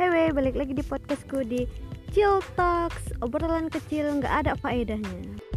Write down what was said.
Hewe, balik lagi di podcastku di Chill Talks. Obrolan kecil nggak ada faedahnya.